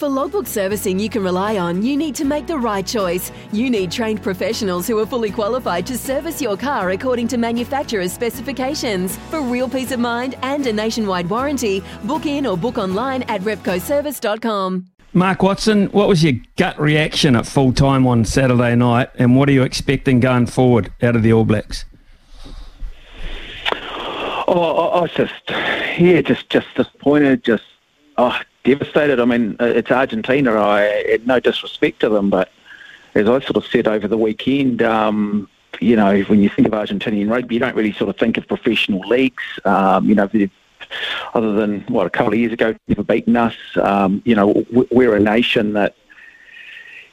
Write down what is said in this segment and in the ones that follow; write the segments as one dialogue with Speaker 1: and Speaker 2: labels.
Speaker 1: For logbook servicing you can rely on, you need to make the right choice. You need trained professionals who are fully qualified to service your car according to manufacturer's specifications. For real peace of mind and a nationwide warranty, book in or book online at repcoservice.com.
Speaker 2: Mark Watson, what was your gut reaction at full time on Saturday night, and what are you expecting going forward out of the All Blacks?
Speaker 3: Oh, I, I was just, yeah, just just disappointed, just oh, devastated. I mean, uh, it's Argentina. I no disrespect to them, but as I sort of said over the weekend, um, you know, when you think of Argentinian rugby, you don't really sort of think of professional leagues. Um, you know, other than what a couple of years ago, never beaten us. Um, you know, we're a nation that.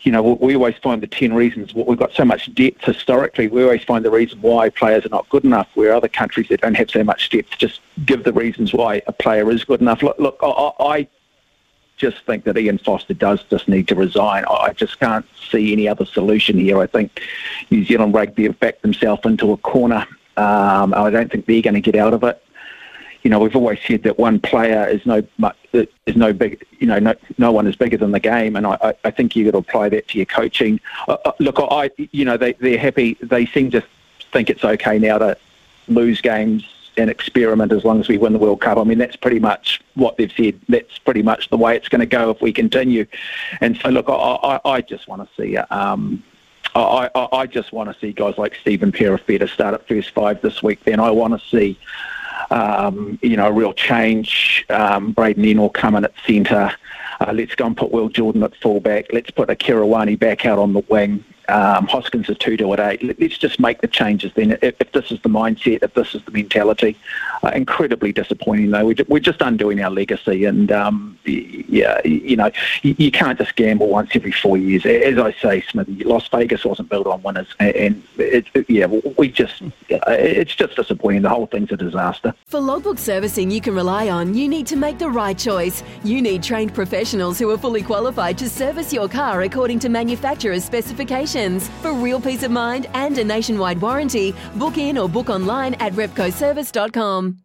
Speaker 3: You know, we always find the 10 reasons. We've got so much depth historically. We always find the reason why players are not good enough, where other countries that don't have so much depth just give the reasons why a player is good enough. Look, look I, I just think that Ian Foster does just need to resign. I just can't see any other solution here. I think New Zealand rugby have backed themselves into a corner. Um, I don't think they're going to get out of it. You know, we've always said that one player is no is no big. You know, no, no one is bigger than the game, and I, I think you got to apply that to your coaching. Uh, uh, look, I you know they they're happy. They seem to think it's okay now to lose games an experiment as long as we win the World Cup. I mean, that's pretty much what they've said. That's pretty much the way it's going to go if we continue. And so, look, I, I, I just want to see. Um, I, I, I just want to see guys like Stephen Perofeta start at first five this week. Then I want to see, um, you know, a real change. Um, Braydon Ennor come in at centre. Uh, let's go and put Will Jordan at fullback. Let's put Akira Ioane back out on the wing um, Hoskins Sotutu to eight. Let's just make the changes then. If, if this is the mindset, if this is the mentality, uh, incredibly disappointing though. We, are just undoing our legacy, and um, yeah, you know, you, you, can't just gamble once every four years. As I say, Smithy, Las Vegas wasn't built on winners, and it, it, yeah, we just it's just disappointing. The whole thing's a disaster.
Speaker 1: For logbook servicing you can rely on, you need to make the right choice. You need trained professionals who are fully qualified to service your car according to manufacturer's specifications. For real peace of mind and a nationwide warranty, book in or book online at repcoservice.com.